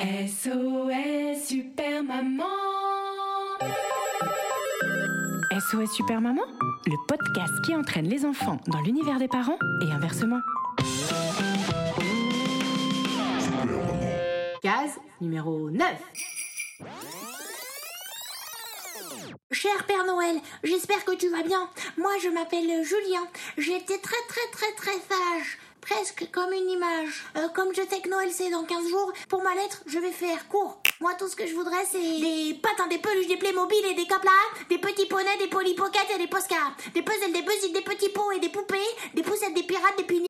SOS Super Maman SOS Super Maman, le podcast qui entraîne les enfants dans l'univers des parents et inversement. Case numéro 9. Cher Père Noël, j'espère que tu vas bien. Moi, je m'appelle Julien. J'étais très très très très sage. Presque comme une image. Euh, comme je Noël c'est dans 15 jours, pour ma lettre, je vais faire court. Moi, tout ce que je voudrais, c'est des patins, des peluches, des Playmobil et des caplas, des petits poneys, des Polly Pocket et des Posca, des puzzles, des puzzles, des petits pots et des poupées, des poussettes, des pirates, des punis.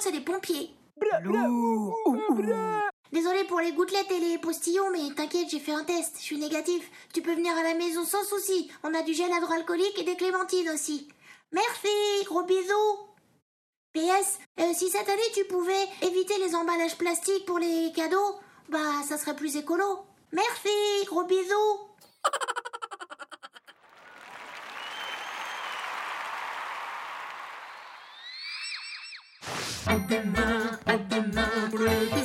C'est des pompiers. Désolé pour les gouttelettes et les postillons, mais t'inquiète, j'ai fait un test, je suis négatif. Tu peux venir à la maison sans souci. On a du gel hydroalcoolique et des clémentines aussi. Merci, gros bisous. PS, euh, si cette année tu pouvais éviter les emballages plastiques pour les cadeaux, bah ça serait plus écolo. Merci, gros bisous. À demain, à demain.